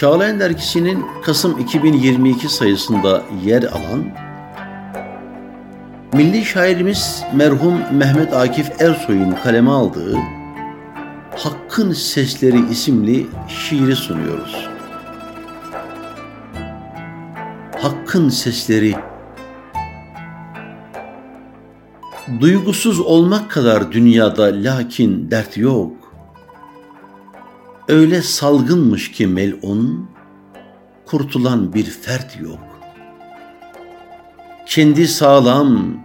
Çağlayan Dergisi'nin Kasım 2022 sayısında yer alan milli şairimiz merhum Mehmet Akif Ersoy'un kaleme aldığı Hakkın Sesleri isimli şiiri sunuyoruz. Hakkın sesleri Duygusuz olmak kadar dünyada lakin dert yok. Öyle salgınmış ki melun, kurtulan bir fert yok. Kendi sağlam,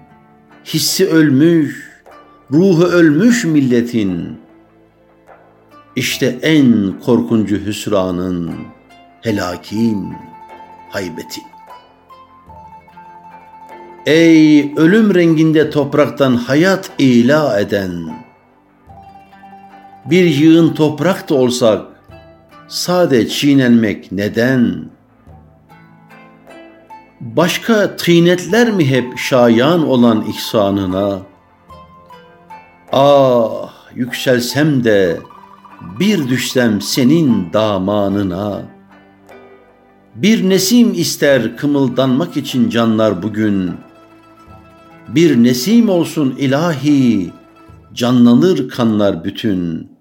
hissi ölmüş, ruhu ölmüş milletin. İşte en korkuncu hüsranın, helakin, haybetin. Ey ölüm renginde topraktan hayat ila eden, bir yığın toprak da olsak, sade çiğnenmek neden? Başka tînetler mi hep şayan olan ihsanına? Ah yükselsem de bir düşsem senin damanına. Bir nesim ister kımıldanmak için canlar bugün. Bir nesim olsun ilahi, canlanır kanlar bütün.''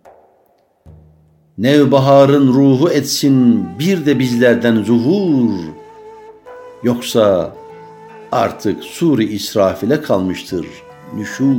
Nevbaharın ruhu etsin bir de bizlerden zuhur. Yoksa artık suri israfile kalmıştır nüşur.